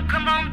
come on,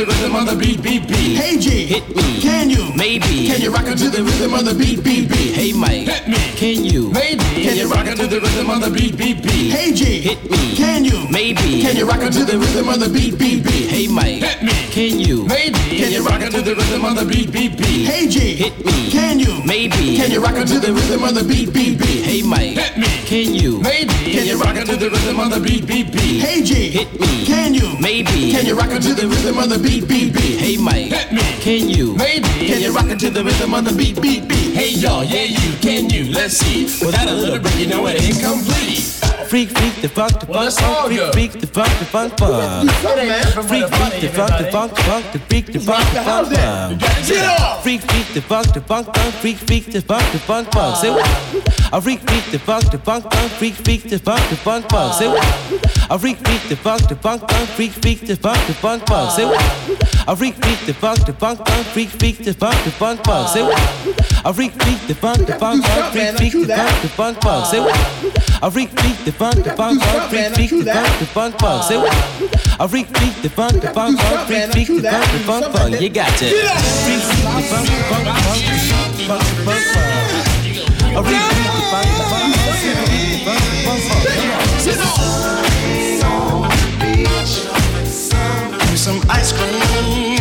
the rhythm of the beat, beat, beat? Hey G. Hit me. Can you? Maybe. Can you rock it to the rhythm of the beat, beat, beat? Hey, Mike. Hit me. Can you? Maybe. Can you rock it to the rhythm of the beat, beat, beat? Hey G. Hit me. Can you? Maybe. Can you rock it to the rhythm of the beat, beat, beat? Hey, Mike. Hit me. Can you? Maybe. Can you rock it to the rhythm of the beat, beat, beat? Hey G. Hit me. Can you? Maybe. Can you rock it to the rhythm of the beat, beat, beat? Hey, Mike. Hit me. Can you? Maybe. Can you rock it to the rhythm of the beat, beat, beat? Hey G. Hit me. Can you? Maybe. Can you rock it to the rhythm of the beat, beat, beat? beat. Hey, Mike. Hit me. Can you? Maybe. Can you rock it to the rhythm of the beat, beat, beat? Hey y'all, yeah you, can you? Let's see. Without a little break, you know it ain't complete. Freak, freak, the funk, the funk, funk, freak, freak, the funk, the funk, funk. Freak, freak, the funk, the funk, the funk, the freak, the funk, the funk, funk. Get off! Freak, freak, the funk, the funk, funk, freak, freak, the funk, the funk, funk. Say what? A freak, freak, the funk, the funk, funk, freak, freak, the funk, the funk, funk. Say what? A freak, freak, the funk, the funk, funk, freak, freak, the funk, the funk, funk. Say what? A freak, freak, the funk, the funk, funk, freak, freak, the funk, the funk, funk. Say what? A freak, freak, the funk, the funk, funk, freak, freak, the funk, the funk, funk. Say what? A freak, freak, the funk, the funk, funk, freak, freak, the funk, the funk, funk. Say what? A freak, freak, the funk, the funk, funk, freak, freak, the funk, the funk, funk. You got it. Freak, freak, the funk, the funk, funk, freak, freak, the funk, the funk, freak, freak, the funk, the freak, the funk, the. Give me some ice cream.